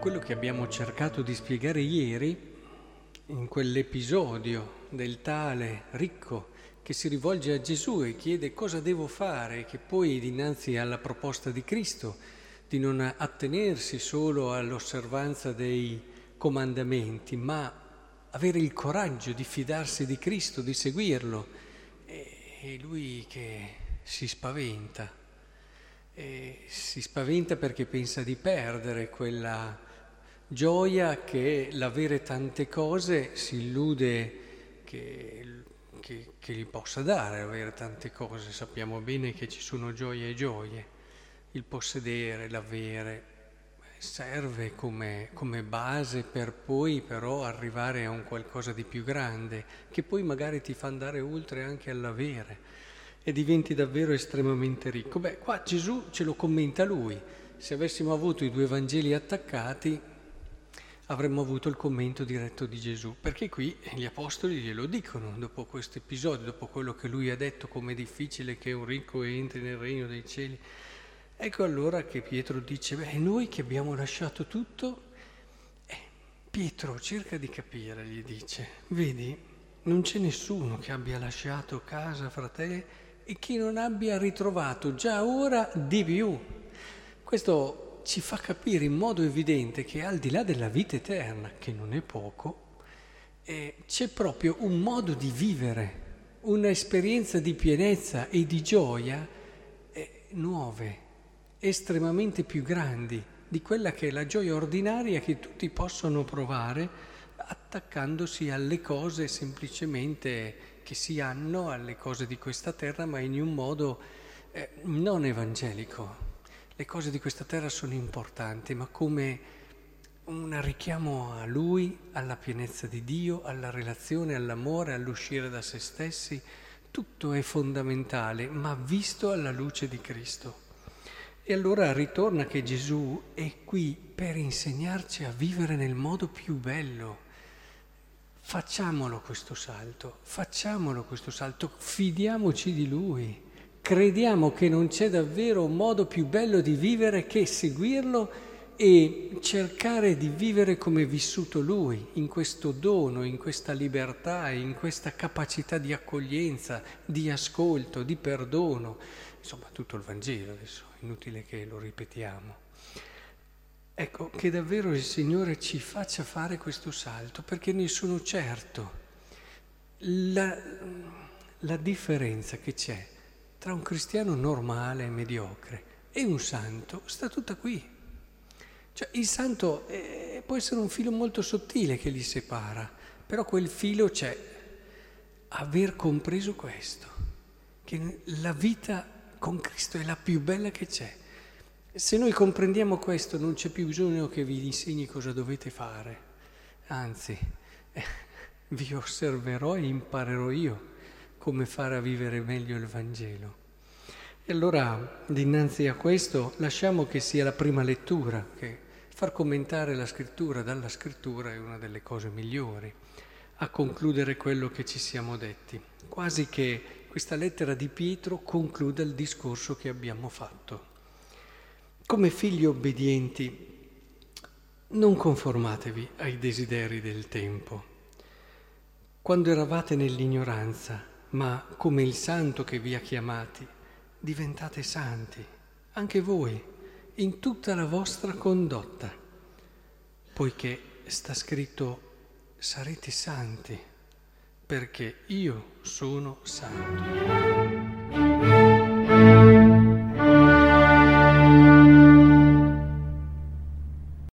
che abbiamo cercato di spiegare ieri, in quell'episodio del tale ricco che si rivolge a Gesù e chiede cosa devo fare, che poi dinanzi alla proposta di Cristo di non attenersi solo all'osservanza dei comandamenti, ma avere il coraggio di fidarsi di Cristo, di seguirlo. E lui che si spaventa, e si spaventa perché pensa di perdere quella gioia che l'avere tante cose si illude che, che, che, gli possa dare, avere tante cose. Sappiamo bene che ci sono gioie e gioie. Il possedere, l'avere, serve come, come base per poi però arrivare a un qualcosa di più grande, che poi magari ti fa andare oltre anche all'avere e diventi davvero estremamente ricco. Beh, qua Gesù ce lo commenta lui. Se avessimo avuto i due Vangeli attaccati, avremmo avuto il commento diretto di Gesù, perché qui gli apostoli glielo dicono, dopo questo episodio, dopo quello che lui ha detto, com'è difficile che un ricco entri nel regno dei cieli. Ecco allora che Pietro dice, beh, noi che abbiamo lasciato tutto, eh, Pietro cerca di capire, gli dice, vedi, non c'è nessuno che abbia lasciato casa, fratelli, e che non abbia ritrovato già ora di più. Questo ci fa capire in modo evidente che al di là della vita eterna, che non è poco, eh, c'è proprio un modo di vivere, un'esperienza di pienezza e di gioia eh, nuove, estremamente più grandi di quella che è la gioia ordinaria che tutti possono provare attaccandosi alle cose semplicemente che si hanno, alle cose di questa terra, ma in un modo eh, non evangelico le cose di questa terra sono importanti, ma come un richiamo a Lui, alla pienezza di Dio, alla relazione, all'amore, all'uscire da se stessi, tutto è fondamentale, ma visto alla luce di Cristo. E allora ritorna che Gesù è qui per insegnarci a vivere nel modo più bello. Facciamolo questo salto, facciamolo questo salto, fidiamoci di Lui. Crediamo che non c'è davvero un modo più bello di vivere che seguirlo e cercare di vivere come vissuto lui, in questo dono, in questa libertà, in questa capacità di accoglienza, di ascolto, di perdono. Insomma, tutto il Vangelo adesso, inutile che lo ripetiamo. Ecco, che davvero il Signore ci faccia fare questo salto, perché ne sono certo. La, la differenza che c'è tra un cristiano normale e mediocre e un santo sta tutta qui. Cioè, il santo eh, può essere un filo molto sottile che li separa, però quel filo c'è. Aver compreso questo, che la vita con Cristo è la più bella che c'è. Se noi comprendiamo questo non c'è più bisogno che vi insegni cosa dovete fare, anzi eh, vi osserverò e imparerò io come fare a vivere meglio il Vangelo. E allora, dinanzi a questo, lasciamo che sia la prima lettura, che far commentare la scrittura dalla scrittura è una delle cose migliori, a concludere quello che ci siamo detti. Quasi che questa lettera di Pietro concluda il discorso che abbiamo fatto. Come figli obbedienti, non conformatevi ai desideri del tempo. Quando eravate nell'ignoranza, ma come il santo che vi ha chiamati, diventate santi, anche voi, in tutta la vostra condotta, poiché sta scritto sarete santi, perché io sono santo.